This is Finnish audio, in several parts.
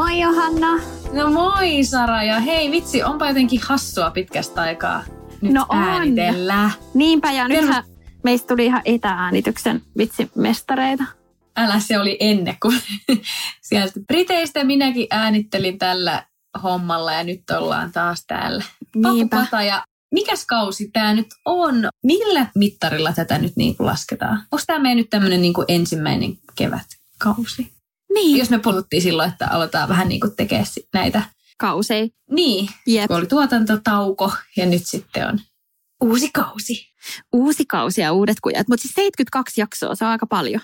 Moi Johanna. No moi Sara ja hei vitsi, onpa jotenkin hassua pitkästä aikaa nyt No on. äänitellä. Niinpä ja Terve- nythän meistä tuli ihan etääänityksen vitsimestareita. Älä se oli ennen kuin sieltä Briteistä minäkin äänittelin tällä hommalla ja nyt ollaan taas täällä. Niinpä. Ja mikäs kausi tämä nyt on? Millä mittarilla tätä nyt niin kuin lasketaan? Onko tämä meidän nyt tämmöinen niin ensimmäinen kevätkausi? Niin. Jos me puhuttiin silloin, että aletaan vähän niin kuin tekemään näitä. Kausei. Niin, Jep. kun oli tuotantotauko ja nyt sitten on uusi kausi. Uusi kausi ja uudet kujat. Mutta siis 72 jaksoa, se on aika paljon.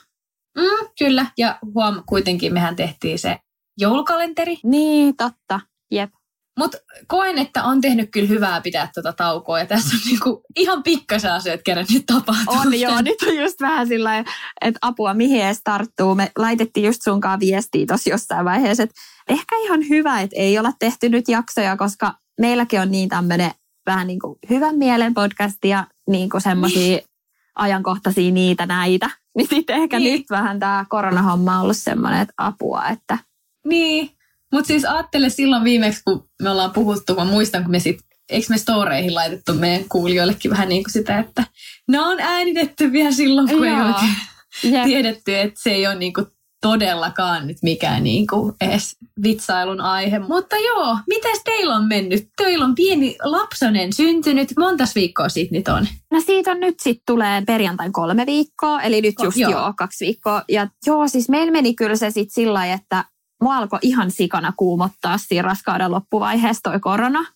Mm, kyllä, ja huom, kuitenkin mehän tehtiin se joulukalenteri. Niin, totta. Jep. Mutta koen, että on tehnyt kyllä hyvää pitää tuota taukoa. Ja tässä on niinku ihan pikkasen kerran nyt tapahtuu. On joo, nyt on just vähän sillä että apua mihin edes tarttuu. Me laitettiin just sunkaan viestiä tuossa jossain vaiheessa, että ehkä ihan hyvä, että ei olla tehty nyt jaksoja, koska meilläkin on niin tämmöinen vähän niin kuin hyvän mielen podcast ja niin kuin semmoisia ajankohtaisia niitä näitä. Niin sitten ehkä Niin. nyt vähän tämä koronahomma on ollut semmoinen, että apua, että Niin, mutta siis ajattele silloin viimeksi, kun me ollaan puhuttu, mä muistan, kun me sit, eikö me storeihin laitettu meidän kuulijoillekin vähän niin kuin sitä, että ne on äänitetty vielä silloin, kun ei Joo. ole Jep. tiedetty, että se ei ole niin kuin todellakaan nyt mikään niin kuin edes vitsailun aihe. Mutta joo, mitäs teillä on mennyt? Teillä on pieni lapsonen syntynyt. Montas viikkoa siitä nyt on? No siitä on nyt sitten tulee perjantain kolme viikkoa, eli nyt just joo. joo. kaksi viikkoa. Ja joo, siis meillä meni kyllä se sitten sillä että mua alkoi ihan sikana kuumottaa siinä raskauden loppuvaiheessa toi korona.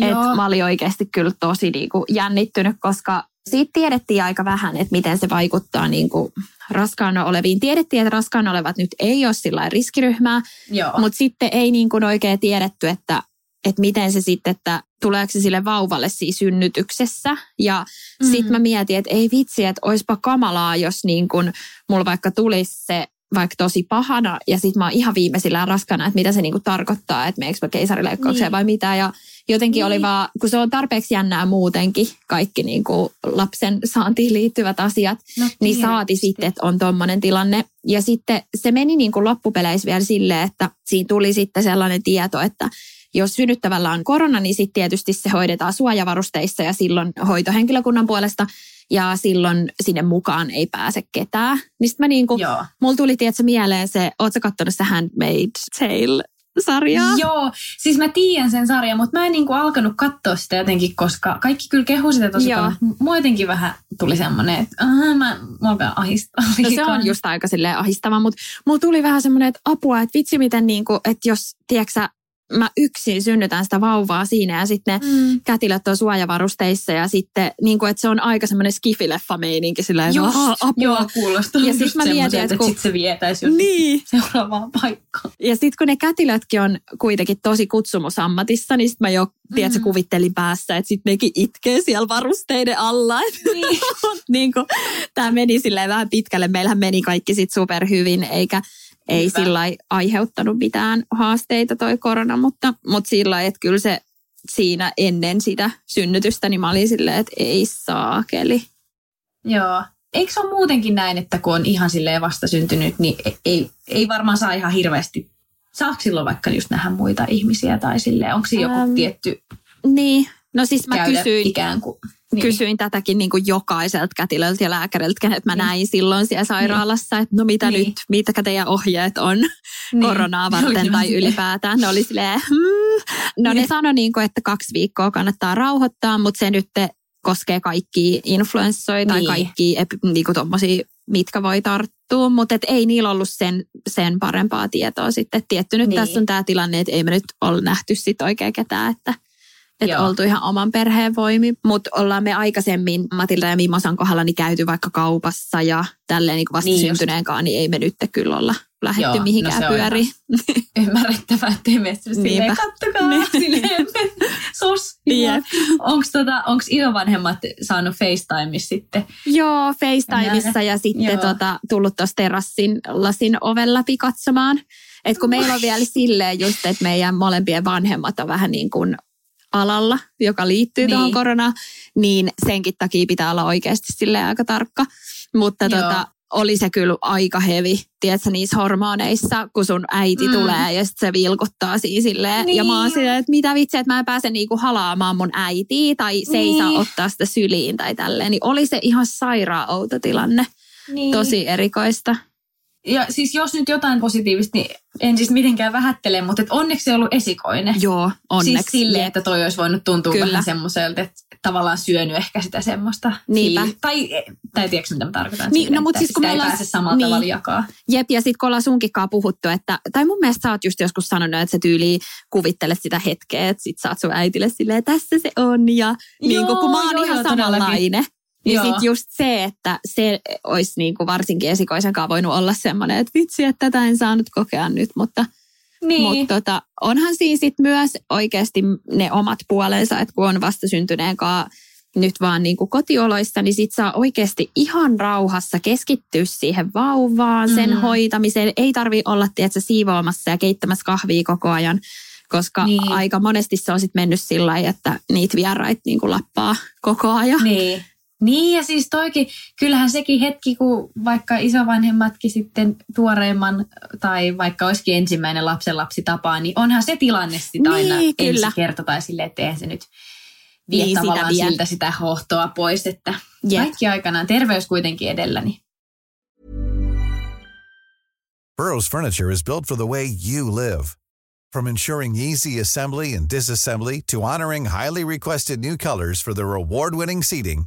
Et Joo. mä olin oikeasti kyllä tosi niinku jännittynyt, koska siitä tiedettiin aika vähän, että miten se vaikuttaa niinku raskaana oleviin. Tiedettiin, että raskaana olevat nyt ei ole sillä riskiryhmää, Joo. mutta sitten ei niin kuin oikein tiedetty, että, että miten se sitten, että tuleeko se sille vauvalle siinä synnytyksessä. Ja mm. Mm. sitten mä mietin, että ei vitsi, että oispa kamalaa, jos niin kuin mulla vaikka tulisi se vaikka tosi pahana ja sitten mä oon ihan viimeisillään raskana, että mitä se niin kuin tarkoittaa, että meneekö mä keisarileikkaukseen Niin. vai mitä. Ja jotenkin Niin. oli vaan, kun se on tarpeeksi jännää muutenkin, kaikki niin kuin lapsen saantiin liittyvät asiat, no, niin saati tietysti. sitten, että on tuommoinen tilanne. Ja sitten se meni niin kuin loppupeleissä vielä silleen, että siinä tuli sitten sellainen tieto, että jos synnyttävällä on korona, niin sitten tietysti se hoidetaan suojavarusteissa ja silloin hoitohenkilökunnan puolesta ja silloin sinne mukaan ei pääse ketään. Niin sitten mä niin kuin, Joo. mulla tuli tietysti mieleen se, ootko kattonut se Handmaid's Tale-sarjaa? Joo, siis mä tiedän sen sarjan, mutta mä en niinku alkanut katsoa sitä jotenkin, koska kaikki kyllä kehu sitä tosi Joo. paljon. Mua jotenkin vähän tuli semmoinen, että aha, mä, mä alkaa ahistaa. No se on just aika silleen ahistava, mutta mulla tuli vähän semmoinen, että apua, että vitsi miten niinku, että jos, tiedätkö mä yksin synnytän sitä vauvaa siinä ja sitten ne Mm. kätilöt on suojavarusteissa ja sitten niin kuin, että se on aika semmoinen skifileffa meininki sillä Just, "Aa, apua. joo, kuulostaa Ja ja sit just mä mietin, että kun- sit se vietäisi Niin. seuraavaan paikkaan. Ja sitten kun ne kätilötkin on kuitenkin tosi kutsumusammatissa, niin sitten mä jo, tiedätkö, Mm. kuvittelin päässä, että sitten nekin itkee siellä varusteiden alla. Niin. niin kuin, tämä meni silleen vähän pitkälle. Meillähän meni kaikki sitten superhyvin, eikä ei Hyvä. sillä aiheuttanut mitään haasteita toi korona, mutta, mutta sillä että kyllä se siinä ennen sitä synnytystä, niin mä olin silleen, että ei saakeli. Joo. Eikö se ole muutenkin näin, että kun on ihan silleen vastasyntynyt, niin ei, ei varmaan saa ihan hirveästi, saako silloin vaikka just nähdä muita ihmisiä tai silleen, onko siinä joku Äm, tietty Niin, no siis mä kysyin, ikään kuin? Niin. kysyin tätäkin niin kuin jokaiselta kätilöltä ja lääkäriltä, kenet mä Niin. näin silloin siellä sairaalassa, että no mitä Niin. nyt, mitkä teidän ohjeet on Niin. koronaa Ne varten vähän tai silleen- ylipäätään. Ne oli silleen, hmm. no ne Niin. sanoi niin kuin, että kaksi viikkoa kannattaa rauhoittaa, mutta se nyt koskee kaikkia influenssoja tai Niin. kaikkia epi- niin kuin tommosia, mitkä voi tarttua, mutta et ei niillä ollut sen, sen parempaa tietoa sitten. Et tietty nyt Niin. tässä on tämä tilanne, että ei me nyt ole nähty sit oikein ketään, että että oltu ihan oman perheen voimi. Mutta ollaan me aikaisemmin Matilda ja Mimosan kohdalla niin käyty vaikka kaupassa ja tälleen niin vasta niin syntyneenkaan, niin ei me nyt kyllä olla lähetty Joo, no mihinkään no pyöriin. Ymmärrettävää, ettei me silleen, kattokaa, niin. silleen, sos. Onko tota, onks vanhemmat saanut FaceTimeissa sitten? Joo, FaceTimeissa ja sitten Joo. tota, tullut tuossa terassin lasin oven läpi katsomaan. Et kun meillä on vielä silleen just, että meidän molempien vanhemmat on vähän niin kuin alalla, joka liittyy niin. tuohon koronaan, niin senkin takia pitää olla oikeasti sille aika tarkka. Mutta tota, oli se kyllä aika hevi, tiedätkö, niissä hormoneissa, kun sun äiti mm. tulee ja sitten se vilkuttaa siinä silleen. Niin. Ja mä oon niin. silleen, että mitä vitsi, että mä en pääse niinku halaamaan mun äitiä tai se niin. ei saa niin. ottaa sitä syliin tai tälleen. Niin oli se ihan sairaan outo tilanne. Niin. Tosi erikoista. Ja siis jos nyt jotain positiivista, niin en siis mitenkään vähättele, mutta et onneksi se on ollut esikoinen. Joo, onneksi. Siis silleen, että toi olisi voinut tuntua Kyllä. vähän semmoiselta, että tavallaan syönyt ehkä sitä semmoista. Niinpä. Fiil- tai, tai tiedätkö mitä mä tarkoitan? Niin, sille, no, mutta siis kun meillä ei pääse samalla niin. tavalla jakaa. Jep, ja sitten kun ollaan sunkikaan puhuttu, että, tai mun mielestä sä oot just joskus sanonut, että sä tyyli kuvittelet sitä hetkeä, että sit sä oot sun äitille silleen, tässä se on, ja niin kun, kun mä oon joo, ihan joo, samanlainen. Niin sitten just se, että se olisi niin kuin varsinkin esikoisenkaan voinut olla semmoinen, että vitsi, että tätä en saanut kokea nyt, mutta niin. Mutta tota, onhan siinä sit myös oikeasti ne omat puolensa, että kun on vastasyntyneen kanssa nyt vaan niin kuin kotioloissa, niin sit saa oikeasti ihan rauhassa keskittyä siihen vauvaan, sen mm. hoitamiseen. Ei tarvi olla tiedätkö, siivoamassa ja keittämässä kahvia koko ajan, koska niin. aika monesti se on sit mennyt sillä lailla, että niitä vieraita niin kuin lappaa koko ajan. Niin. Niin ja siis toikin, kyllähän sekin hetki, kun vaikka isovanhemmatkin sitten tuoreemman tai vaikka olisikin ensimmäinen lapsen lapsi tapaa, niin onhan se tilanne sitten aina niin, kyllä. ensi kerta tai silleen, että eihän se nyt vie niin, tavallaan sitä siltä sitä hohtoa pois, että yep. kaikki aikanaan terveys kuitenkin edelläni. Burroughs Furniture is built for the way you live. From ensuring easy assembly and disassembly to honoring highly requested new colors for their award-winning seating,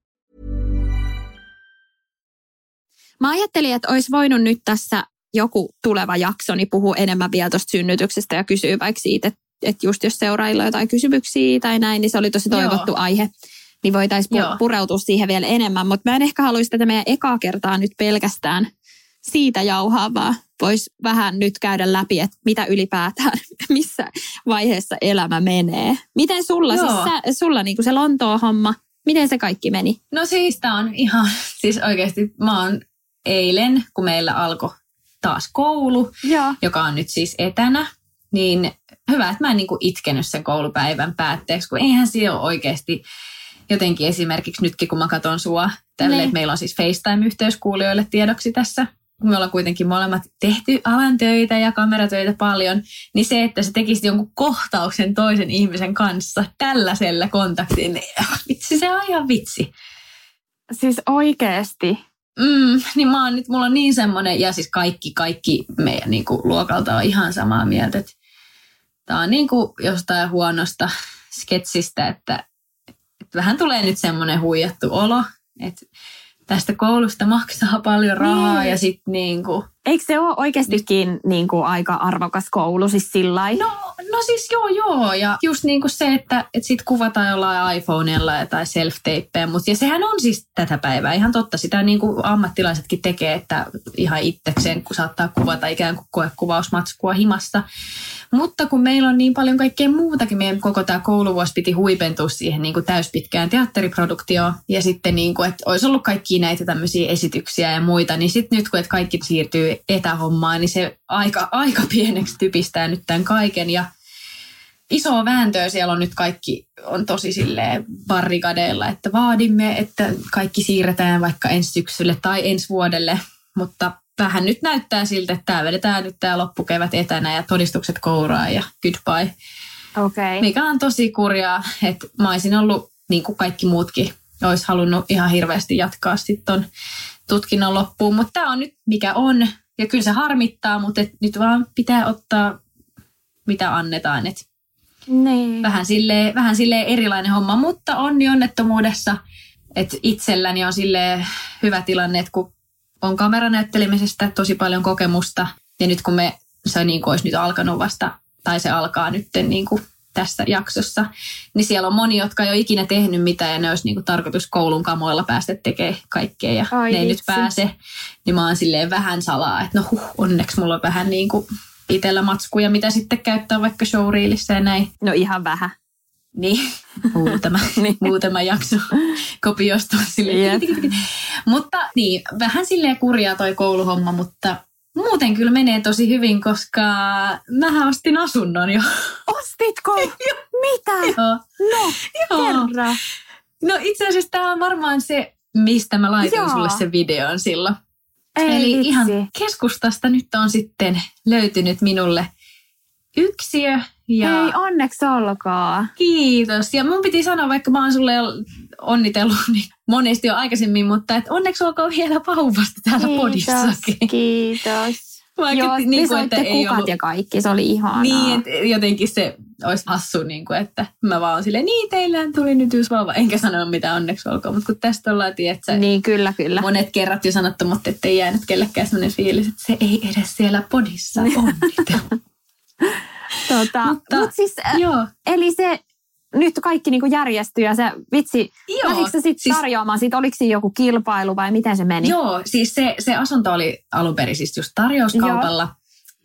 Mä ajattelin, että olisi voinut nyt tässä joku tuleva jakso niin puhua enemmän vielä tuosta synnytyksestä ja kysyä vaikka siitä, että, että just jos seurailla jotain kysymyksiä tai näin, niin se oli tosi toivottu Joo. aihe niin voitaisiin pu- pureutua siihen vielä enemmän. Mutta mä en ehkä haluaisi tätä meidän ekaa kertaa nyt pelkästään siitä jauhaa, vaan voisi vähän nyt käydä läpi, että mitä ylipäätään, missä vaiheessa elämä menee. Miten sulla, siis sä, sulla niin kuin se Lontoon-homma, miten se kaikki meni? No siis tämä on ihan, siis oikeasti mä oon eilen, kun meillä alkoi taas koulu, Joo. joka on nyt siis etänä, niin hyvä, että mä en niin kuin itkenyt sen koulupäivän päätteeksi, kun eihän se ole oikeasti jotenkin esimerkiksi nytkin, kun mä katson sua tälle, niin. että meillä on siis FaceTime-yhteys kuulijoille tiedoksi tässä, me ollaan kuitenkin molemmat tehty alan töitä ja kameratöitä paljon, niin se, että se tekisi jonkun kohtauksen toisen ihmisen kanssa tällaisella kontaktiin, niin vitsi, se on ihan vitsi. Siis oikeesti? Mm, niin mä oon nyt, mulla on niin semmoinen, ja siis kaikki, kaikki meidän niin kuin, luokalta on ihan samaa mieltä, että tää on niin kuin jostain huonosta sketsistä, että vähän tulee nyt semmoinen huijattu olo, että tästä koulusta maksaa paljon rahaa niin. ja sitten niin kuin... Eikö se ole oikeastikin niin kuin aika arvokas koulu siis sillä No, no siis joo joo ja just niin kuin se, että, että sit kuvataan jollain iPhoneella tai self mutta ja sehän on siis tätä päivää ihan totta. Sitä niin kuin ammattilaisetkin tekee, että ihan itsekseen kun saattaa kuvata ikään kuin koekuvausmatskua himasta. Mutta kun meillä on niin paljon kaikkea muutakin, meidän koko tämä kouluvuosi piti huipentua siihen niin kuin täyspitkään teatteriproduktioon. Ja sitten, niin kuin, että olisi ollut kaikki näitä tämmöisiä esityksiä ja muita, niin sitten nyt kun että kaikki siirtyy etähommaan, niin se aika, aika pieneksi typistää nyt tämän kaiken. Ja isoa vääntöä siellä on nyt kaikki on tosi silleen barrikadeilla, että vaadimme, että kaikki siirretään vaikka ensi syksylle tai ensi vuodelle, mutta vähän nyt näyttää siltä, että tämä vedetään nyt tämä loppukevät etänä ja todistukset kouraa ja goodbye. Okay. Mikä on tosi kurjaa, että mä olisin ollut niin kuin kaikki muutkin, olisi halunnut ihan hirveästi jatkaa sitten tutkinnon loppuun, mutta tämä on nyt mikä on. Ja kyllä se harmittaa, mutta et nyt vaan pitää ottaa mitä annetaan. Et Niin. vähän, silleen, vähän silleen erilainen homma, mutta onni onnettomuudessa, että itselläni on sille hyvä tilanne, että kun on kameranäyttelemisestä tosi paljon kokemusta ja nyt kun me, se niin kuin olisi nyt alkanut vasta, tai se alkaa nyt niin kuin tässä jaksossa, niin siellä on moni, jotka ei ole ikinä tehnyt mitään ja ne olisi niin kuin tarkoitus koulun kamoilla päästä tekemään kaikkea ja Ai ne ei nyt vitsi. pääse. Niin mä oon silleen vähän salaa, että no huh, onneksi mulla on vähän niin kuin itsellä matskuja, mitä sitten käyttää vaikka showreelissä ja näin. No ihan vähän. Niin, muutama, Niin. muutama jakso kopiosta sille. Mutta niin, vähän silleen kurjaa toi kouluhomma, mutta muuten kyllä menee tosi hyvin, koska mähän ostin asunnon jo. Ostitko? Mitä? Joo. No, Joo. kerran. No itse asiassa tämä on varmaan se, mistä mä laitoin Joo. sulle sen videon silloin. Ei Eli vitsi. ihan keskustasta nyt on sitten löytynyt minulle yksiö. Ja Hei, onneksi olkoon. Kiitos. Ja mun piti sanoa, vaikka mä oon sulle onnitellut niin monesti jo aikaisemmin, mutta et onneksi olkoon vielä vauvasta täällä podissakin. kiitos. Vaikka, Joo, niin kuin, että ei kukat ollut, ja kaikki, se oli ihanaa. niin, että jotenkin se olisi hassu, niin kuin, että mä vaan silleen, niin teillähän tuli nyt yksi vauva, enkä sano mitä onneksi olkoon, mutta kun tästä ollaan, tiedätkö, niin kyllä, kyllä. monet kerrat jo sanottu, mutta ettei jäänyt kellekään sellainen fiilis, että se ei edes siellä podissa onnitella. Tota, Mutta- mut siis, Joo. eli se nyt kaikki niinku järjestyy ja se vitsi, Joo, lähdikö sä sitten siis- tarjoamaan siitä, oliko siinä joku kilpailu vai miten se meni? Joo, siis se, se asunto oli alun perin siis just tarjouskaupalla.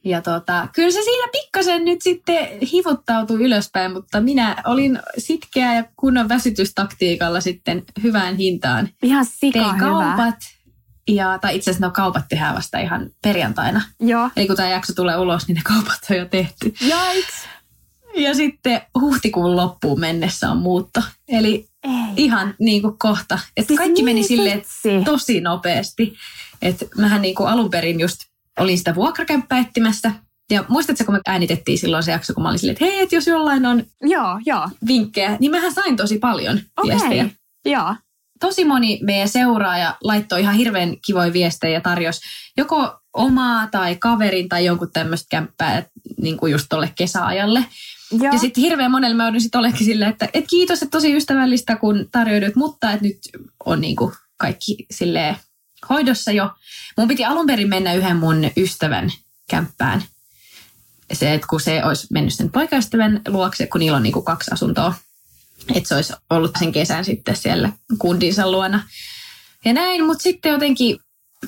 Ja tota, kyllä se siinä pikkasen nyt sitten hivuttautui ylöspäin, mutta minä olin sitkeä ja kunnon väsytystaktiikalla sitten hyvään hintaan. Ihan sika Tein hyvä. Ja, tai itse asiassa no kaupat tehdään vasta ihan perjantaina. Joo. Eli kun tämä jakso tulee ulos, niin ne kaupat on jo tehty. Jaiks. Ja sitten huhtikuun loppuun mennessä on muutto. Eli Ei. ihan niin kuin kohta. Että Siis kaikki meni niin silleen vitsi. tosi nopeasti. Että mähän niin kuin alun perin just olin sitä vuokrakämppää etsimässä. Ja muistatko, kun me äänitettiin silloin se jakso, kun mä olin silleen, että hei, että jos jollain on Joo, joo. vinkkejä, niin mähän sain tosi paljon Okei. viestejä. Joo. Tosi moni meidän seuraaja laittoi ihan hirveän kivoja viestejä ja tarjosi joko omaa tai kaverin tai jonkun tämmöistä kämppää niin kuin just tolle kesäajalle. Joo. Ja sitten hirveän monelle mä joudun sitten olekin silleen, että et kiitos, että tosi ystävällistä, kun tarjoudut, mutta että nyt on niinku kaikki silleen hoidossa jo. Mun piti alun perin mennä yhden mun ystävän kämppään. Se, että kun se olisi mennyt sen poikaystävän luokse, kun niillä on niinku kaksi asuntoa. Että se olisi ollut sen kesän sitten siellä kundinsa luona. Ja näin, mutta sitten jotenkin,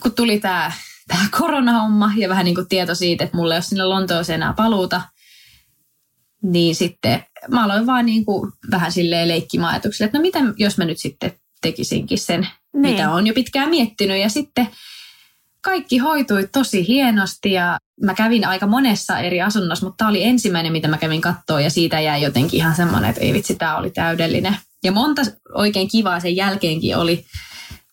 kun tuli tämä tää koronahomma ja vähän niin kuin tieto siitä, että mulla ei ole sinne Lontooseen enää paluuta, niin sitten mä aloin vaan niin kuin vähän silleen leikkimään ajatuksille, että no mitä jos mä nyt sitten tekisinkin sen, Niin. mitä olen jo pitkään miettinyt. Ja sitten kaikki hoitui tosi hienosti ja mä kävin aika monessa eri asunnossa, mutta tämä oli ensimmäinen, mitä mä kävin kattoon ja siitä jäi jotenkin ihan semmoinen, että ei vitsi, tämä oli täydellinen. Ja monta oikein kivaa sen jälkeenkin oli,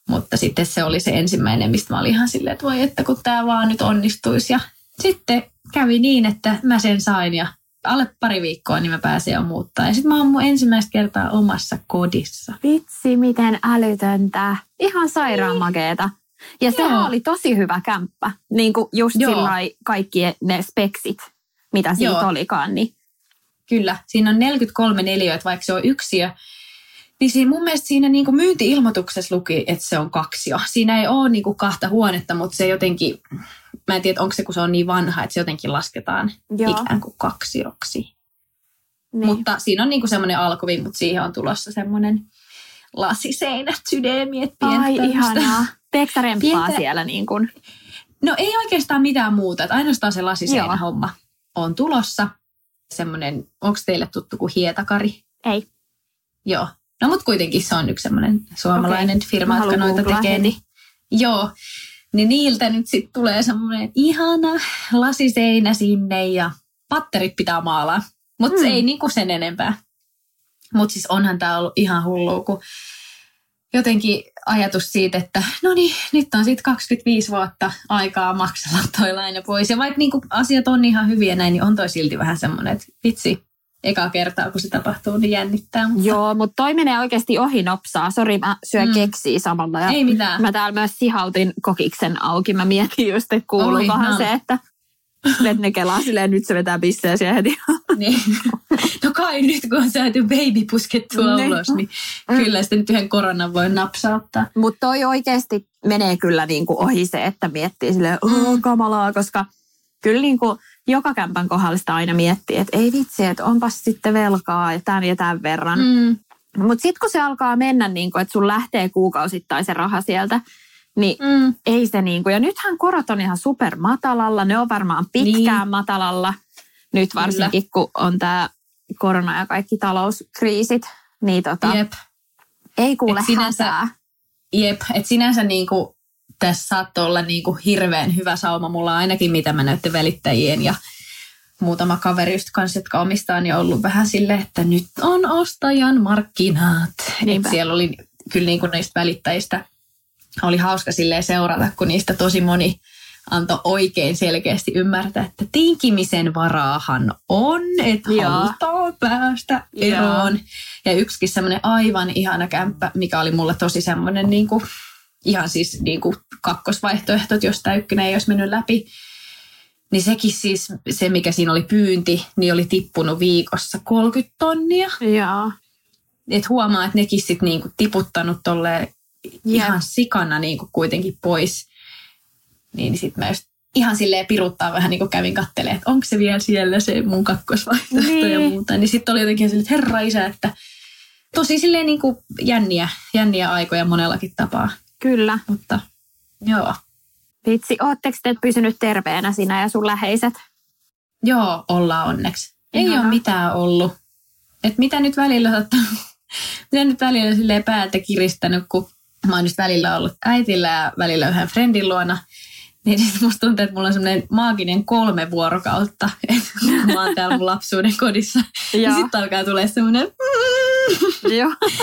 mutta sitten se oli se ensimmäinen, mistä mä olin ihan silleen, että voi että kun tämä vaan nyt onnistuisi. Ja sitten kävi niin, että mä sen sain ja alle pari viikkoa niin mä pääsin jo muuttaa. Ja sitten mä oon mun ensimmäistä kertaa omassa kodissa. Vitsi, miten älytöntä. Ihan sairaan makeeta. Ja Joo. oli tosi hyvä kämppä. Niin kuin just sillai kaikki ne speksit, mitä siitä Joo. olikaan. Niin. Kyllä, siinä on 43 neliöitä, vaikka se on yksiö. Niin siinä, mun mielestä siinä niin kuin myynti-ilmoituksessa luki, että se on kaksio. Siinä ei ole niin kuin kahta huonetta, mutta se jotenkin, mä en tiedä, onko se kun se on niin vanha, että se jotenkin lasketaan Joo. ikään kuin kaksioksi. Niin. Mutta siinä on niin kuin semmoinen alkuvi, mutta siihen on tulossa semmoinen lasiseinät, sydämiet, pientä Ai ihanaa. Teekö sä remppaa Pientä- siellä niin kuin? No ei oikeastaan mitään muuta, että ainoastaan se Joo. lasiseinähomma on tulossa. Semmoinen, onko teille tuttu kuin hietakari? Ei. Joo. No mutta kuitenkin se on yksi semmoinen suomalainen Okei. firma, jotka noita tekee. heti. Niin, joo. Niin niiltä nyt sitten tulee semmoinen ihana lasiseinä sinne ja patterit pitää maalaa. Mutta mm. ei niinku sen enempää. Mutta siis onhan tämä ollut ihan hullua, kun jotenkin ajatus siitä, että no niin, nyt on sitten 25 vuotta aikaa maksella toi laina pois. Ja vaikka niinku asiat on ihan hyviä näin, niin on toi silti vähän semmoinen, että vitsi, eka kertaa kun se tapahtuu, niin jännittää. Mutta... Joo, mutta toi menee oikeasti ohi nopsaa. Sori, mä syön mm. keksiä samalla. Ja Ei mitään. Mä täällä myös sihautin kokiksen auki. Mä mietin just, että kuuluukohan no. se, että että ne kelaa silleen, nyt se vetää pisseä siihen heti. niin. No kai nyt, kun on saatu baby puskettua niin. ulos, niin kyllä sitten nyt yhden koronan voi napsauttaa. Mutta toi oikeasti menee kyllä niinku ohi se, että miettii silleen, oh, kamalaa, koska kyllä niinku joka kämpän kohdalla sitä aina miettii, että ei vitsi, että onpas sitten velkaa ja tämän ja tämän verran. Mm. Mutta sitten kun se alkaa mennä, niin kuin, että sun lähtee kuukausittain se raha sieltä, niin mm. ei se niin kuin, ja nythän korot on ihan super matalalla, ne on varmaan pitkään niin. matalalla. Nyt varsinkin, Kyllä. kun on tämä korona ja kaikki talouskriisit, niin tota, Jep. ei kuule et sinänsä, hätää. Jep, että sinänsä niin kuin, tässä saattoi olla niin kuin hirveän hyvä sauma mulla ainakin, mitä mä näytin välittäjien ja muutama kaveri just kanssa, jotka omistaa, niin ollut vähän silleen, että nyt on ostajan markkinat. Siellä oli kyllä niin kuin niistä välittäjistä oli hauska silleen seurata, kun niistä tosi moni antoi oikein selkeästi ymmärtää, että tinkimisen varaahan on, että Joo. halutaan päästä eroon. Joo. Ja yksikin semmoinen aivan ihana kämppä, mikä oli mulle tosi semmoinen niin kuin, ihan siis niin kuin kakkosvaihtoehto, jos tämä ykkönen ei olisi mennyt läpi. Niin sekin siis, se mikä siinä oli pyynti, niin oli tippunut viikossa 30 tonnia. Joo. Et huomaa, että nekin sitten niinku tiputtanut tolleen ihan sikana niin kuin kuitenkin pois. Niin, sitten mä just ihan silleen piruttaa vähän niin kuin kävin kattelemaan, että onko se vielä siellä se mun kakkosvaihtoehto niin. ja muuta. Niin sitten oli jotenkin silleen, että herra isä, että tosi silleen niin kuin jänniä, jänniä aikoja monellakin tapaa. Kyllä. Mutta joo. Vitsi, ootteko te pysynyt terveenä sinä ja sun läheiset? Joo, ollaan onneksi. Ei Ihana. ole mitään ollut. Et mitä nyt välillä saattaa, mitä nyt välillä silleen päältä kiristänyt, kun mä oon just välillä ollut äitillä ja välillä yhden friendin luona, niin sit musta tuntuu, että mulla on semmoinen maaginen kolme vuorokautta, että mä oon täällä mun lapsuuden kodissa. ja sitten alkaa tulee semmoinen...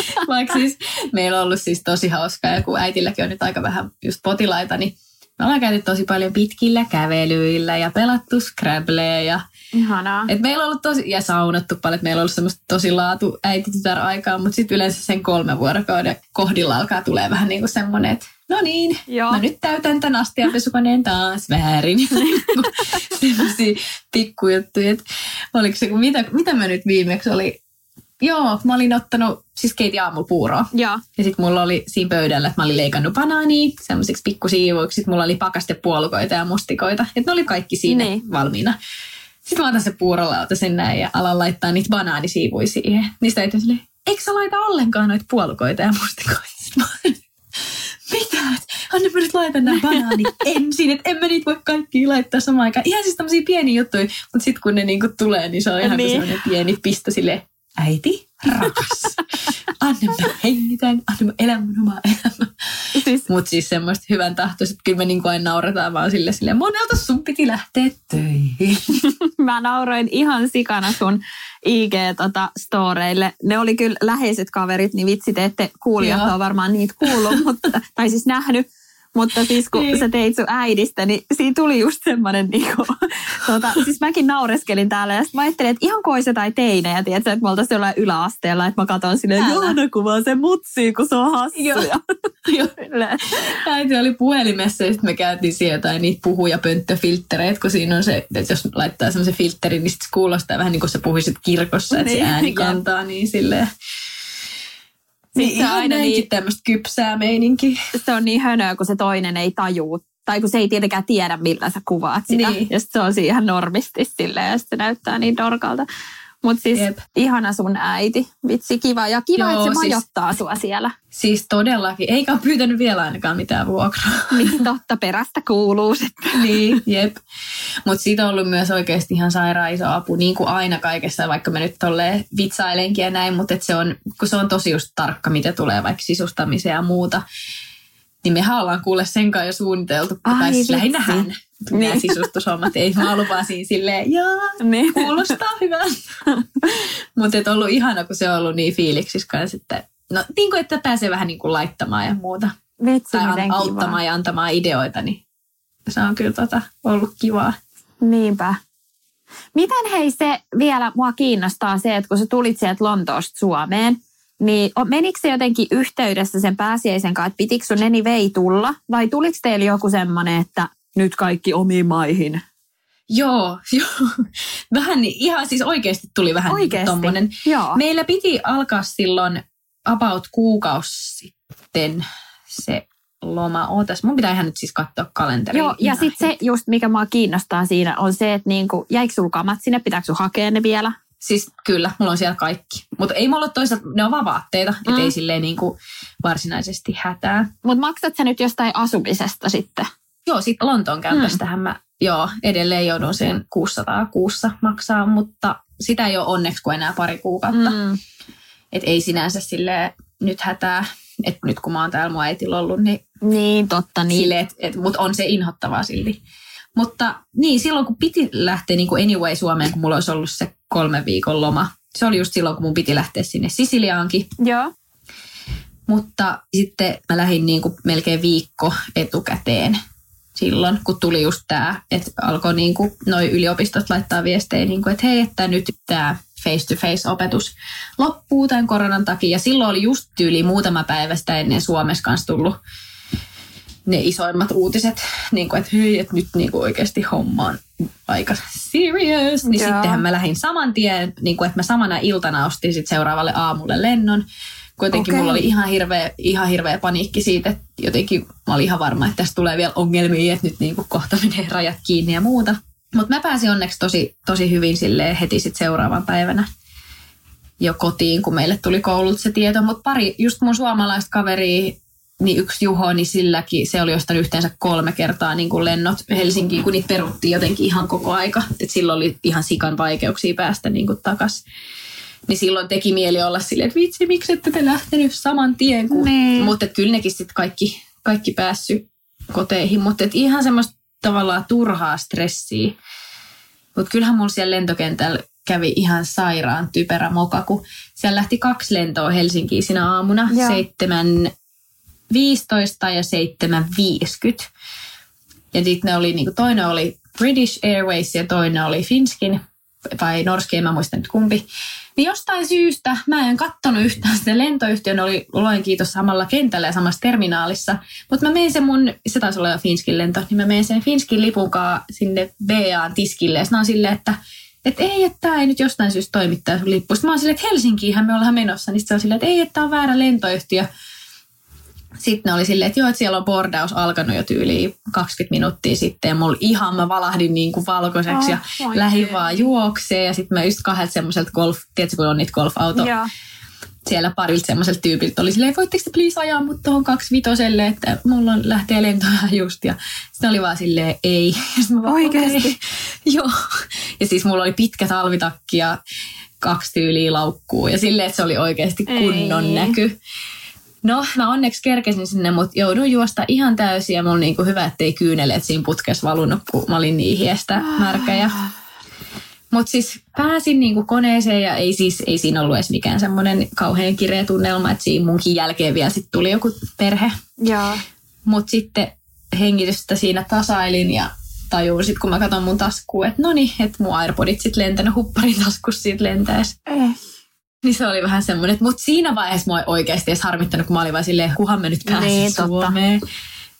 Vaikka siis meillä on ollut siis tosi hauskaa ja kun äitilläkin on nyt aika vähän just potilaita, niin me ollaan käyty tosi paljon pitkillä kävelyillä ja pelattu Scrabbleja ja Ihanaa. Et meillä on ollut tosi, ja saunattu paljon, että meillä on ollut semmoista tosi laatu äititytär aikaa, mutta sitten yleensä sen kolme vuorokauden kohdilla alkaa tulee vähän niin kuin semmoinen, että no niin, Joo. mä nyt täytän tämän astianpesukoneen taas väärin. Semmoisia pikkujuttuja, että oliko se, mitä, mitä mä nyt viimeksi oli, Joo, mä olin ottanut, siis keitin aamupuuroa. Ja, ja sitten mulla oli siinä pöydällä, että mä olin leikannut banaania semmoisiksi pikkusiivoiksi. Sitten mulla oli pakastepuolukoita ja mustikoita. Että ne oli kaikki siinä niin. valmiina. Sitten mä otan se puurolauta sen näin ja alan laittaa niitä banaanisiivuja siihen. Niistä ei sille, eikö sä laita ollenkaan noita puolukoita ja mustikoita? Mitä? Anna mä nyt laitan nämä banaanit ensin, että en mä niitä voi kaikki laittaa samaan aikaan. Ihan siis tämmöisiä pieniä juttuja, mutta sitten kun ne niinku tulee, niin se on ihan niin. sellainen pieni pistä sille äiti, rakas, anna mä hengitän, anna mä elän mun omaa elämää. Siis, Mutta siis semmoista hyvän tahtoiset, kyllä me niinku aina naurataan vaan sille sille, monelta sun piti lähteä töihin. mä nauroin ihan sikana sun IG-storeille. Tota, ne oli kyllä läheiset kaverit, niin vitsi te ette kuulijat on varmaan niitä kuullut, mutta, tai siis nähnyt. Mutta siis kun niin. sä teit sun äidistä, niin siinä tuli just semmoinen, niinku, tota, siis mäkin naureskelin täällä ja sitten mä ajattelin, että ihan koise tai teinejä, tiedätkö, että me oltaisiin jollain yläasteella, että mä katson silleen, Joona kuvaa se mutsi, kun se on hassuja. Joo. Äiti oli puhelimessa ja sitten me käytiin sieltä niitä puhuja pönttöfilttereitä, kun siinä on se, että jos laittaa semmoisen filterin, niin sitten se kuulostaa vähän niin kuin sä puhuisit kirkossa, että niin, se ääni kantaa niin silleen. Niin ihan aina niin, tämmöistä kypsää meininki. Se on niin hönöä, kun se toinen ei tajuu. Tai kun se ei tietenkään tiedä, millä sä kuvaat sitä. Niin. Ja se on ihan normisti silleen, ja se näyttää niin dorkalta. Mutta siis Jep. ihana sun äiti. Vitsi, kiva. Ja kiva, Joo, että se siis, majoittaa sua siellä. Siis todellakin. Eikä ole pyytänyt vielä ainakaan mitään vuokraa. Niin totta, perästä kuuluu sitten. niin, jep. Mutta siitä on ollut myös oikeasti ihan sairaan iso apu, niin kuin aina kaikessa, vaikka mä nyt tolleen vitsailenkin ja näin, mutta se on, kun se on tosi just tarkka, mitä tulee vaikka sisustamiseen ja muuta, Niin mehän ollaan kuule sen kanssa jo suunniteltu, Ai tai siis lähinnä hän. Nämä Niin. sisustushommat, ei mä lupasin silleen, joo, Niin. kuulostaa hyvältä. Mutta et ollut ihana, kun se on ollut niin fiiliksissä kanssa, että no niin kuin, että pääsee vähän niin kuin laittamaan ja muuta. Vitsi, Tai miten an- kiva. auttamaan ja antamaan ideoita, niin se on kyllä tota, ollut kivaa. Niinpä. Miten hei se vielä, mua kiinnostaa se, että kun sä tulit sieltä Lontoosta Suomeen, niin menikö se jotenkin yhteydessä sen pääsiäisen kanssa, että pitikö sun anyway tulla? Vai tuliko teillä joku semmoinen, että nyt kaikki omiin maihin? Joo, joo. Vähän niin, ihan siis oikeasti tuli vähän niin Oikeesti? tommonen. Joo. Meillä piti alkaa silloin about kuukausi sitten se loma. Ootas, mun pitää ihan nyt siis katsoa kalenteria. Joo, ja sitten se just, mikä mua kiinnostaa siinä, on se, että niinku, jäikö sulla kamat sinne, pitääkö sun hakea ne vielä? Siis kyllä, mulla on siellä kaikki. Mutta ei mulla ole toisaalta, ne on vaan vaatteita, mm. Mm. et ei silleen niin kuin varsinaisesti hätää. Mutta maksat sä nyt jostain asumisesta sitten? Joo, sitten Lontoon kämpästähän mä joo, edelleen joudun sen 600 kuussa maksaa, mutta sitä ei ole onneksi kuin enää pari kuukautta. Mm. Mm. Et ei sinänsä sille nyt hätää, että nyt kun mä oon täällä mun äitillä ollut, niin, Niin, totta. niin. Sille, et, et, mutta on se inhottavaa silti. Mutta niin, silloin kun piti lähteä niin kuin anyway Suomeen, kun mulla olisi ollut se kolme viikon loma, se oli just silloin, kun mun piti lähteä sinne Sisiliaankin. Joo. Mutta sitten mä lähdin niin kuin melkein viikko etukäteen silloin, kun tuli just tämä, että alkoi niin kuin noi yliopistot laittaa viestejä, niin kuin, että hei, että nyt tämä face-to-face-opetus loppuu tämän koronan takia. Ja silloin oli just tyyli muutama päivä sitä ennen Suomessa kanssa tullut ne isoimmat uutiset, niin kuin, että hei, että nyt niin kuin oikeasti homma on aika serious. Niin Joo. sittenhän mä lähdin saman tien, niin kuin, että mä samana iltana ostin sit seuraavalle aamulle lennon. Kuitenkin Okei. mulla oli ihan hirveä, ihan hirveä paniikki siitä, että jotenkin mä olin ihan varma, että tästä tulee vielä ongelmia, että nyt niin kuin kohta menee rajat kiinni ja muuta. Mutta mä pääsin onneksi tosi, tosi hyvin silleen heti sit seuraavan päivänä jo kotiin, kun meille tuli koululta se tieto. Mutta pari, just mun suomalaista kaveria, niin yksi Juho, niin silläkin se oli ostanut yhteensä kolme kertaa niin kuin lennot Helsinkiin, kun niitä peruttiin jotenkin ihan koko aika. Et silloin oli ihan sikan vaikeuksia päästä niin kuin takas. Niin silloin teki mieli olla silleen, että vitsi, miksi ette te lähtenyt saman tien. Kun... Niin. Mutta kyllä nekin sitten kaikki, kaikki päässyt koteihin. Mutta ihan semmoista tavallaan turhaa stressiä. Mutta kyllähän mulla siellä lentokentällä kävi ihan sairaan typerä moka, kun siellä lähti kaksi lentoa Helsinkiin sinä aamuna, Joo. 7.15 ja 7.50. Ja sitten ne oli, niinku, toinen oli British Airways ja toinen oli Finskin, vai Norski, en mä muista nyt kumpi. Niin jostain syystä mä en kattonut yhtään sitä lentoyhtiön, oli luen kiitos samalla kentällä ja samassa terminaalissa. Mutta mä menin sen mun, se taisi olla jo Finskin lento, niin mä menin sen Finskin lipun kanssa sinne BAn tiskille. Ja sitten on silleen, että et ei, että tämä ei nyt jostain syystä toimittaa sun lippu. Sitten mä oon silleen, että Helsinkiinhän me ollaan menossa. Niin sit se on silleen, että ei, että tämä on väärä lentoyhtiö. Sitten ne oli silleen, että joo, että siellä on bordaus alkanut jo tyyliin 20 minuuttia sitten. Ja mulla ihan, mä valahdin niin kuin valkoiseksi ja Oh, oikein. lähdin vaan juokseen. Ja sitten mä just kahdelta semmoiselta golf, tiedätkö kun on niitä golfauto, Joo. siellä parilta semmoiselta tyypiltä oli silleen, voitteko te please ajaa mut tuohon kaksivitoselle, että mulla on lähtee lentoja just. Ja sitten oli vaan silleen, ei. Ja vaan, Oikeesti? "Okei." Joo. Ja siis mulla oli pitkä talvitakki ja kaksi tyyliä laukkuu. Ja silleen, että se oli oikeasti kunnon Ei. näky. No, mä onneksi kerkesin sinne, mutta jouduin juosta ihan täysin ja mulla niinku hyvä, ettei kyyneleet siinä putkessa valunut, kun mä olin niin hiestä märkä. Ja... Mutta siis pääsin niinku koneeseen ja ei siis ei siinä ollut edes mikään semmoinen kauhean kireä tunnelma, että siinä munkin jälkeen vielä sit tuli joku perhe. Mutta sitten hengitystä siinä tasailin ja tajuin sitten, kun mä katson mun taskuun, että no niin, että mun Airpodit sitten lentänyt hupparin taskussa siitä lentäessä. Eh. Niin se oli vähän semmoinen, että mut siinä vaiheessa mua ei oikeasti edes harmittanut, kun mä olin vaan silleen, kuhan mä nyt pääsin Niin, niin, totta. Suomeen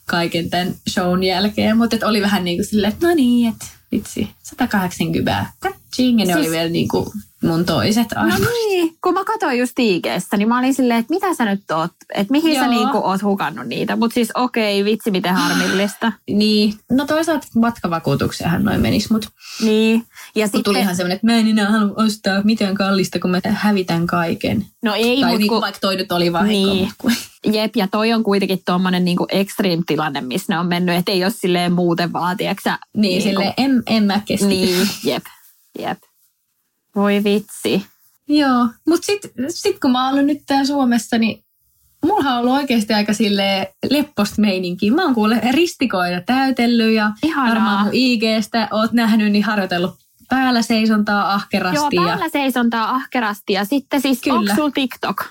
kaiken tämän shown jälkeen. Mutta oli vähän niin kuin silleen, että no niin, että vitsi, 180. Katching, ja ne Siis- oli vielä niin kuin mun toiset No arvot. niin, kun mä katsoin just IGstä, niin mä olin silleen, että mitä sä nyt oot, että mihin sä Joo. niinku oot hukannut niitä. Mutta siis okei, vitsi miten harmillista. Niin, no toisaalta matkavakuutuksiahan noin menis, mutta Niin. Ja Sitten sitten, tuli ihan semmoinen, että mä en enää halua ostaa mitään kallista, kun mä hävitän kaiken. no ei, tai mut niin, kun, vaikka toi nyt oli vahinko. Niin. kun- jep, ja toi on kuitenkin tuommoinen niinku extreme-tilanne, missä ne on mennyt, että ei ole silleen muuten vaan, Niin, niinku- silleen en, en mä keskity. Niin, jep, jep. Voi vitsi. Joo, mutta sitten sit kun mä oon ollut nyt täällä Suomessa, niin mulla on ollut oikeasti aika sille lepposta meininkiä. Mä oon kuule ristikoida täytellyt ja Ihanaa. varmaan mun IGstä oot nähnyt, niin harjoitellut päällä seisontaa ahkerasti. Joo, ja... päällä seisontaa ahkerasti ja sitten siis, Kyllä. onko sulla TikTok?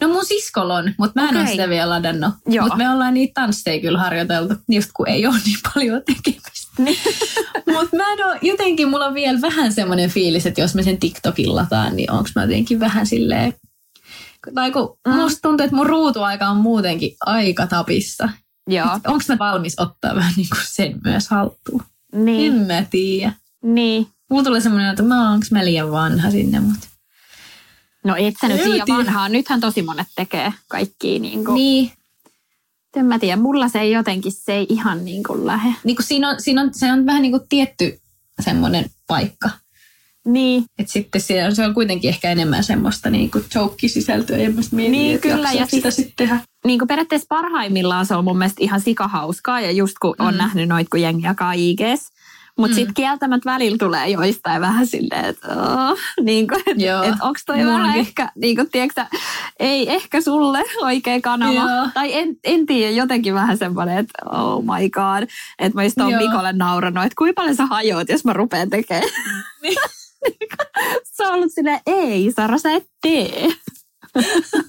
No mun siskolla on, mutta mä en ole Okei. sitä vielä ladannut. Mutta me ollaan niitä tansseja kyllä harjoiteltu, just kun ei ole niin paljon tekemistä. Mutta mä en oo, jotenkin mulla on vielä vähän semmoinen fiilis, että jos mä sen TikTokin lataan, niin onko mä jotenkin vähän silleen... Tai kun Mm. musta tuntuu, että mun ruutuaika on muutenkin aika tapissa. Joo, Onko mä valmis ottaa vähän niin kuin sen myös haltuun? En niin, mä tiedä. niin. Mulla tulee semmoinen, että mä onko mä liian vanha sinne, mutta... No et sä nyt En liian vanhaa. Nythän tosi monet tekee kaikkia niin kuin, Niin, en mä tiedä, mulla se ei jotenkin, se ei ihan niin kuin lähe. niin kuin siinä, on, siinä on, se on vähän niin kuin tietty semmoinen paikka. Niin, Et sitten se on, se on kuitenkin ehkä enemmän semmoista niin kuin joke-sisältöä. Ja mä sit mietin, Niin, että kyllä, ja sitä siis- sitten tehdä. niin kuin periaatteessa parhaimmillaan se on mun mielestä ihan sikahauskaa ja just kun on Mm. nähnyt noit, kun jengi jakaa IGs. Mutta Mm. sitten kieltämättä välillä tulee joistain vähän silleen, että oh, niin kuin, et, et onko toi vähän ehkä, niin kuin, tiedätkö, sä, ei ehkä sulle oikea kanava. Joo. Tai en, en tiedä, jotenkin vähän semmoinen, että oh my god. Että mä just oon. Mikolle nauranut, että kuinka paljon sä hajoat, jos mä rupean tekemään. Niin. se on ollut silleen, ei Sara, sä et tee.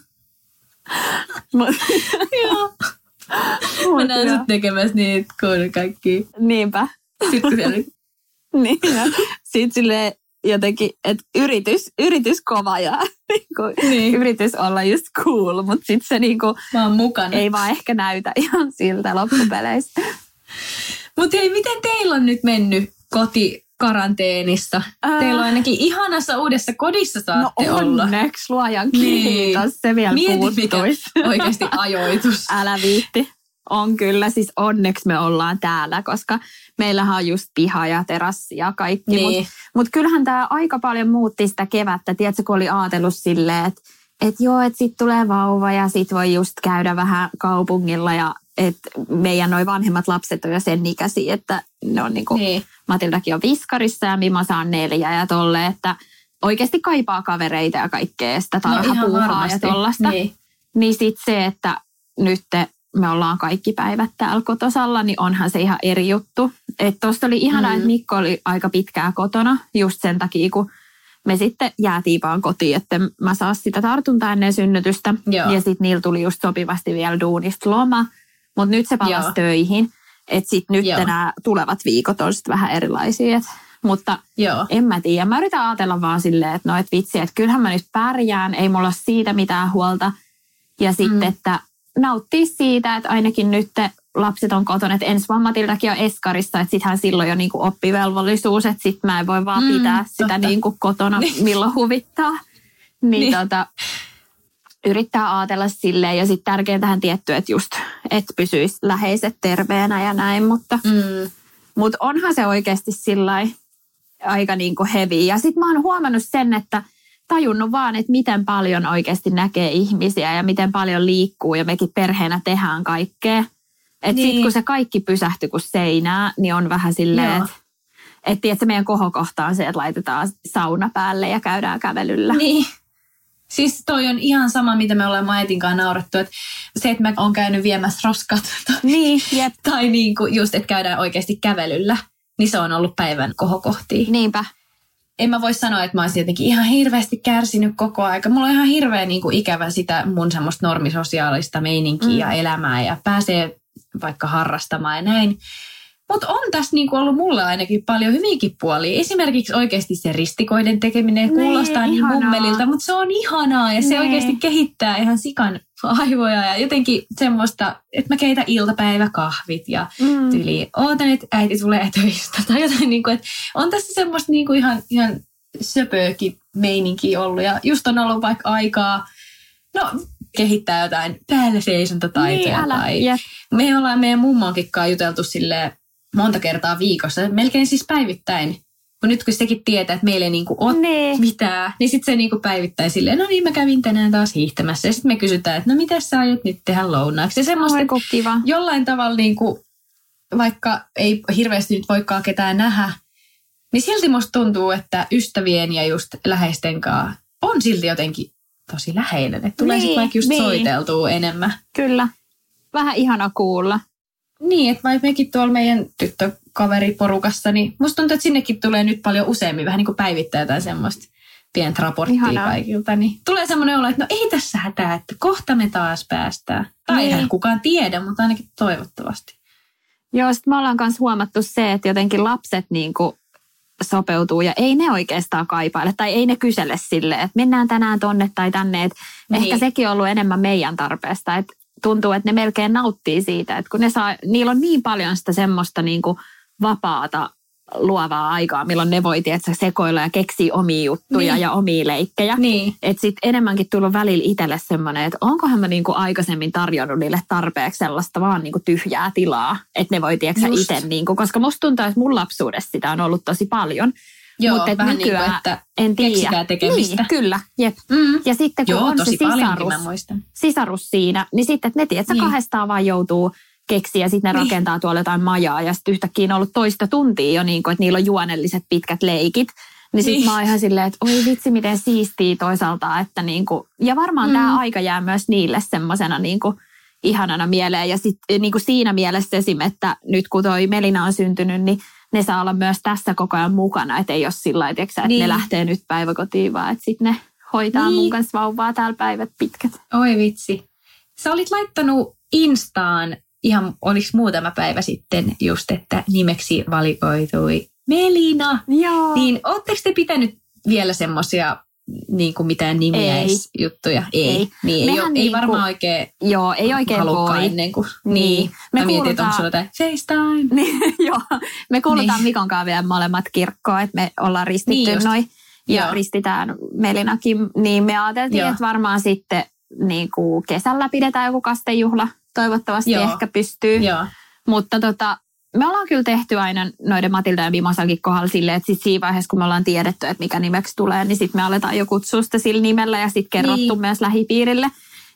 Joo. Mä näen sut tekemässä niitä kun kaikki. Niinpä. Sitten siellä Niin. Sitten silleen jotenkin, että yritys, yritys kova ja niinku, Niin. yritys olla just cool, mutta sitten se niinku, mä oon mukana. ei vaan ehkä näytä ihan siltä loppupeleissä. Mutta hei, miten teillä on nyt mennyt kotikaranteenissa? Ää. Teillä on ainakin ihanassa uudessa kodissa No saatte olla. onneksi luojan Niin. kiitos, se vielä Mieti, mikä oikeasti ajoitus. Älä viitti. On kyllä, siis onneksi me ollaan täällä, koska meillähän on just piha ja terassi ja kaikki. Niin. Mutta mut kyllähän tämä aika paljon muutti sitä kevättä. Tiedätkö, kun oli ajatellut silleen, että et joo, että sitten tulee vauva ja sitten voi just käydä vähän kaupungilla ja että meidän noi vanhemmat lapset on jo sen ikäisiä, että ne on niinku, Niin. Matildakin on viskarissa ja Mima saa neljä ja tolle, että oikeasti kaipaa kavereita ja kaikkea sitä tarhapuuhaa ja tollasta. Niin. Niin sitten se, että nyt me ollaan kaikki päivät täällä kotosalla, niin onhan se ihan eri juttu. Että tuosta oli ihanaa, Mm. että Mikko oli aika pitkään kotona just sen takia, kun me sitten jäätiin vaan kotiin, että mä saa sitä tartuntaa ennen synnytystä. Joo. Ja sitten niillä tuli just sopivasti vielä duunista loma. Mutta nyt se palasi Joo. töihin. Että sitten nyt Joo. nämä tulevat viikot on sitten vähän erilaisia. Et, mutta Joo. en mä tiedä. Mä yritän ajatella vaan silleen, että no et vitsi, että kyllähän mä nyt pärjään, ei mulla ole siitä mitään huolta. Ja sitten, Mm. että nauttii siitä, että ainakin nyt lapset on kotona, että ensi vuonna Matildakin on eskarissa, että sittenhän silloin jo niinku oppivelvollisuus, että sitten mä en voi vaan Mm, pitää sitä totta. niinku kotona, milloin huvittaa. Niin, Niin. tota, yrittää ajatella silleen ja sitten tärkeintähän tietty, että just, että pysyisi läheiset terveenä ja näin, mutta Mm. mutta onhan se oikeasti sillä aika niinku heavy. Ja sitten mä oon huomannut sen, että tajunnut vaan, että miten paljon oikeasti näkee ihmisiä ja miten paljon liikkuu ja mekin perheenä tehdään kaikkea. Että niin. Sitten kun se kaikki pysähtyy kuin seinää, niin on vähän silleen, että et, tiedätkö, meidän kohokohta on se, että laitetaan sauna päälle ja käydään kävelyllä. Niin. Siis toi on ihan sama, mitä me ollaan Maetin kanssa naurettu, että se, että mä oon käynyt viemässä roskat Niin, jep. tai niin kuin just, että käydään oikeasti kävelyllä, niin se on ollut päivän kohokohtia. Niinpä. En mä voi sanoa, että mä olisin jotenkin ihan hirveästi kärsinyt koko aika. Mulla on ihan hirveä niin kuin ikävä sitä mun semmoista normisosiaalista meininkiä Mm. ja elämää ja pääsee vaikka harrastamaan ja näin. Mutta on tässä niinku ollut mulle ainakin paljon hyvinkin puolia. Esimerkiksi oikeasti se ristikoiden tekeminen Niin, kuulostaa niin ihanaa. mummelilta, mutta se on ihanaa ja se Niin. oikeasti kehittää ihan sikan aivoja ja jotenkin semmoista, että mä keitän iltapäiväkahvit ja Mm. tyyliin ootan, että äiti tulee töistä tai jotain, niin kuin, että on tässä semmoista niin kuin ihan, ihan söpöäkin meininkiä ollut ja just on ollut vaikka aikaa, no kehittää jotain päällä seisontotaitoja Niin, älä. tai me ollaan meidän mummonkin juteltu sille monta kertaa viikossa, melkein siis päivittäin. Kun nyt kun sekin tietää, että meillä ei niinku ole Niin. mitään, niin sitten se niinku päivittäin silleen, no niin mä kävin tänään taas hiihtämässä. Ja sitten me kysytään, että no mitä sä aiot nyt tehdä lounaaksi. Ja semmoista, Oi, kun kiva. jollain tavalla, niin kuin, vaikka ei hirveästi nyt voikaan ketään nähdä, niin silti musta tuntuu, että ystävien ja just läheisten kanssa on silti jotenkin tosi läheinen. Että tulee Niin, sitten vaikka just niin. soiteltua enemmän. Kyllä. Vähän ihana kuulla. Niin, että vaikka mekin tuolla meidän tyttökaveriporukassa, niin musta tuntuu, että sinnekin tulee nyt paljon useammin vähän niin kuin päivittää jotain semmoista pientä raporttia Ihanaa. kaikilta. Niin tulee semmoinen olo, että no ei tässä hätää, että kohta me taas päästään. Tai Niin. eihän kukaan tiedä, mutta ainakin toivottavasti. Joo, sit me ollaan myös huomattu se, että jotenkin lapset niin kuin sopeutuu ja ei ne oikeastaan kaipaile tai ei ne kysele silleen, että mennään tänään tonne tai tänne. Et Niin. Ehkä sekin on ollut enemmän meidän tarpeesta, että tuntuu, että ne melkein nauttii siitä, että kun ne saa, niillä on niin paljon sitä semmoista niin kuin vapaata luovaa aikaa, milloin ne voi tietysti sekoilla ja keksiä omia juttuja Niin. ja omia leikkejä. Niin. Että sitten enemmänkin tullut välillä itselle semmoinen, että onkohan mä niinku aikaisemmin tarjonnut niille tarpeeksi sellaista vaan niinku tyhjää tilaa, että ne voi Just. itse, niinku, koska musta tuntuu, että mun lapsuudessa sitä on ollut tosi paljon. Joo, Mutta et vähän niin kuin, nykyään että en tiedä. keksikää tekemistä. Niin, kyllä, jep. Mm. Ja sitten kun Joo, on se sisarus, sisarus siinä, niin sitten että ne tiedät, Niin. niin. kahdestaan vaan joutuu keksiä ja sitten ne Niin. rakentaa tuolla jotain majaa ja sitten yhtäkkiä on ollut toista tuntia jo niin kuin, että niillä on juonelliset pitkät leikit. Niin sitten Niin. mä oon ihan silleen, että oi vitsi miten siistiä toisaalta, että niin kuin, ja varmaan mm. tämä aika jää myös niille semmoisena niin kuin ihanana mieleen ja sitten niin kuin siinä mielessä esim. että nyt kun toi Melina on syntynyt, niin ne saa olla myös tässä koko ajan mukana, että ei ole sillä lailla, tiiäksä, että Niin. ne lähtee nyt päiväkotiin, vaan että sitten ne hoitaa Niin. mun kanssa vauvaa täällä päivät pitkät. Oi vitsi. Sä olit laittanut Instaan ihan, oliko muutama päivä sitten just, että nimeksi valikoitui Melina. Joo. Niin ootteko te pitänyt vielä semmosia niin kuin mitään nimiäisjuttuja? Ei. Ei. Niin, ei, ole, ei niinku- varmaan oikein Joo, ei oikein halukkaan voi. ennen kuin... Niin. Niin. Me Mä mietin, että onko sulla jotain FaceTime. Niin, joo. Me kuulutaan Niin. Mikon kanssa vielä molemmat kirkkoon, että me ollaan ristitty Niin niin noin. Ja Joo. ristitään Melinakin, niin me ajateltiin, Joo. että varmaan sitten niin kuin kesällä pidetään joku kastejuhla. Toivottavasti Joo. ehkä pystyy. Joo. Mutta tota, me ollaan kyllä tehty aina noiden Matilda ja Mimosankin kohdalla silleen, että sit siinä vaiheessa, kun me ollaan tiedetty, että mikä nimeksi tulee, niin sitten me aletaan jo kutsua sitä sillä nimellä ja sitten kerrottu Niin. myös lähipiirille.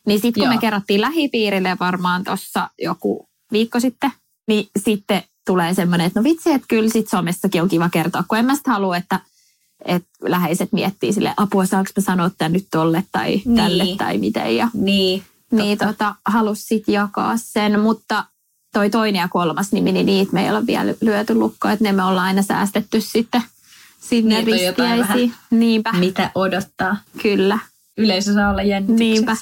Niin sitten kun Joo. me kerrottiin lähipiirille varmaan tuossa joku viikko sitten, niin sitten tulee semmoinen, että no vitsi, että kyllä sit somessakin on kiva kertoa, kun en mä sitä halua, että, että läheiset miettii sille apua, saanko mä sanoa tämän nyt tolle tai Niin. tälle tai miten. Ja Niin. niin tota, halus sitten jakaa sen, mutta toi toinen ja kolmas nimi, niin niitä me ei ole vielä lyöty lukkoon, että ne me ollaan aina säästetty sitten sinne jotain ristiäisiin. Niinpä, Mitä odottaa? kyllä. Yleisö saa olla jännityksessä. Niinpä.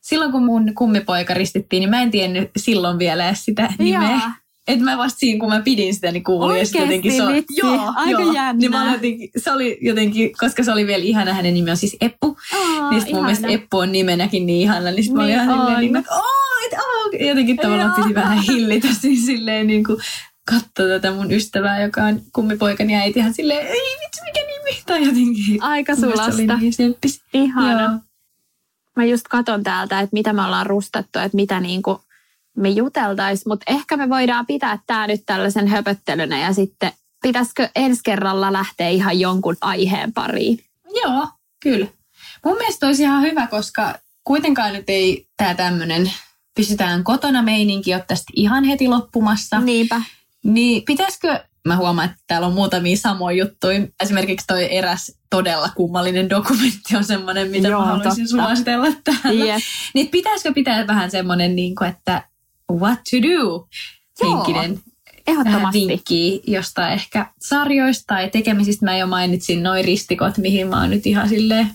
Silloin kun mun kummipoika ristittiin, niin mä en tiennyt silloin vielä sitä nimeä. Joo. Että mä vasta siinä, kun mä pidin sitä, niin kuulin. ja Oikeesti, jotenkin se, on- vitsi, joo, aika joo. jännää. Niin mä jotenkin, se oli jotenkin, koska se oli vielä ihana, hänen nimi on siis Eppu. Aa, niin mun mielestä Eppu on nimenäkin niin ihana. Niin sit mä olin Niin ihan silleen, niin, että oh, et, oh. Jotenkin tavallaan piti vähän hillitä siis silleen niin kuin katsoa tätä mun ystävää, joka on kummipoikani äiti. Ihan silleen, ei vitsi, mikä nimi? Tai jotenkin. Aika sulasta. niin. Ihana. Joo. Mä just katon täältä, että mitä me ollaan rustattu, että mitä niinku me juteltais, mutta ehkä me voidaan pitää tämä nyt tällaisen höpöttelynä ja sitten pitäisikö ensi kerralla lähteä ihan jonkun aiheen pariin? Joo, kyllä. Mun mielestä olisi ihan hyvä, koska kuitenkaan nyt ei tämä tämmöinen pysytään kotona meininki ole tästä ihan heti loppumassa. Niinpä. Niin pitäisikö, mä huomaan, että täällä on muutamia samoja juttuja. Esimerkiksi toi eräs todella kummallinen dokumentti on semmoinen, mitä Joo, mä haluaisin totta. suositella täällä. Yes. Niin pitäisikö pitää vähän semmoinen, niin kuin, että what to do henkinen Ehdottomasti. vinkkiä jostain ehkä sarjoista tai tekemisistä. Mä jo mainitsin noin ristikot, mihin mä oon nyt ihan silleen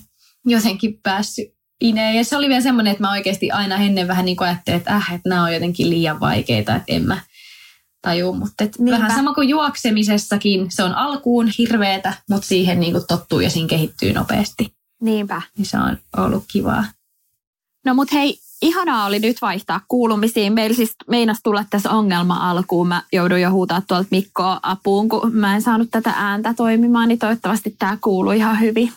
jotenkin päässyt ineen. Ja se oli vielä semmoinen, että mä oikeasti aina ennen vähän niin kuin ajattelin, että äh, että nämä on jotenkin liian vaikeita, että en mä taju. Mutta vähän sama kuin juoksemisessakin, se on alkuun hirveetä, mutta siihen niin kuin tottuu ja siinä kehittyy nopeasti. Niinpä. Niin se on ollut kivaa. No mut hei, ihanaa oli nyt vaihtaa kuulumisiin. Meillä siis meinas tulla tässä ongelma alkuun. Mä joudun jo huutaa tuolta Mikkoa apuun, kun mä en saanut tätä ääntä toimimaan, niin toivottavasti tämä kuuluu ihan hyvin.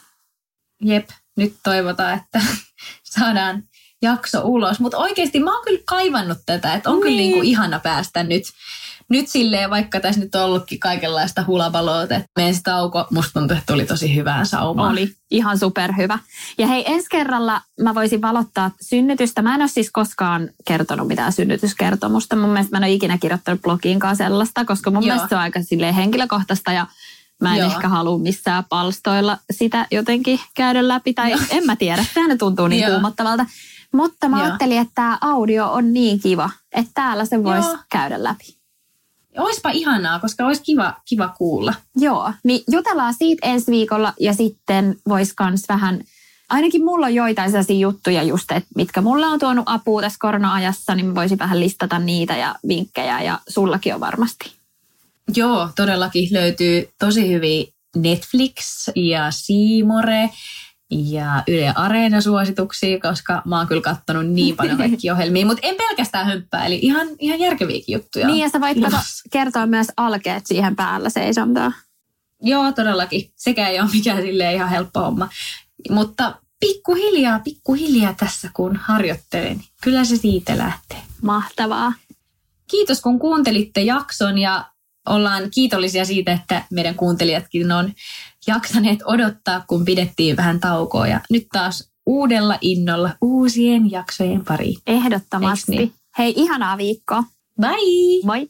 Jep, nyt toivotaan, että saadaan jakso ulos. Mutta oikeasti mä oon kyllä kaivannut tätä, että on niin. kyllä Niin. niinku ihana päästä nyt, nyt silleen, vaikka tässä nyt on ollutkin kaikenlaista hulabaloa, että meidän se tauko, musta tuntuu, että tuli tosi hyvää saumaa. Oli ihan superhyvä. Ja hei, ensi kerralla mä voisin valottaa synnytystä. Mä en ole siis koskaan kertonut mitään synnytyskertomusta. Mun mielestä mä en ole ikinä kirjoittanut blogiinkaan sellaista, koska mun Joo. mielestä se on aika silleen henkilökohtaista ja mä en Joo. ehkä halua missään palstoilla sitä jotenkin käydä läpi. Tai en mä tiedä, sehän tuntuu niin Joo. kuumottavalta. Mutta mä Joo. ajattelin, että tämä audio on niin kiva, että täällä se voisi käydä läpi. Oispa ihanaa, koska olisi kiva, kiva kuulla. Joo, niin jutellaan siitä ensi viikolla ja sitten vois kans vähän, ainakin mulla on joitain sellaisia juttuja just, että mitkä mulla on tuonut apua tässä korona-ajassa, niin mä voisin vähän listata niitä ja vinkkejä ja sullakin on varmasti. Joo, todellakin löytyy tosi hyviä Netflix ja Siimore ja Yle Areena-suosituksia, koska mä oon kyllä kattonut niin paljon kaikkia ohjelmia, mutta en pelkästään hömppää, eli ihan, ihan järkeviäkin juttuja. Niin ja sä voit kato, kertoa myös alkeet siihen päällä seisontaa. Joo, todellakin. Sekä ei ole mikään sille ihan helppo homma. Mutta pikkuhiljaa, pikkuhiljaa tässä kun harjoittelen, niin kyllä se siitä lähtee. Mahtavaa. Kiitos kun kuuntelitte jakson ja ollaan kiitollisia siitä, että meidän kuuntelijatkin on jaksaneet odottaa, kun pidettiin vähän taukoa. Ja nyt taas uudella innolla uusien jaksojen pariin. Ehdottomasti. Niin? Hei, ihanaa viikkoa. Bye! Moi.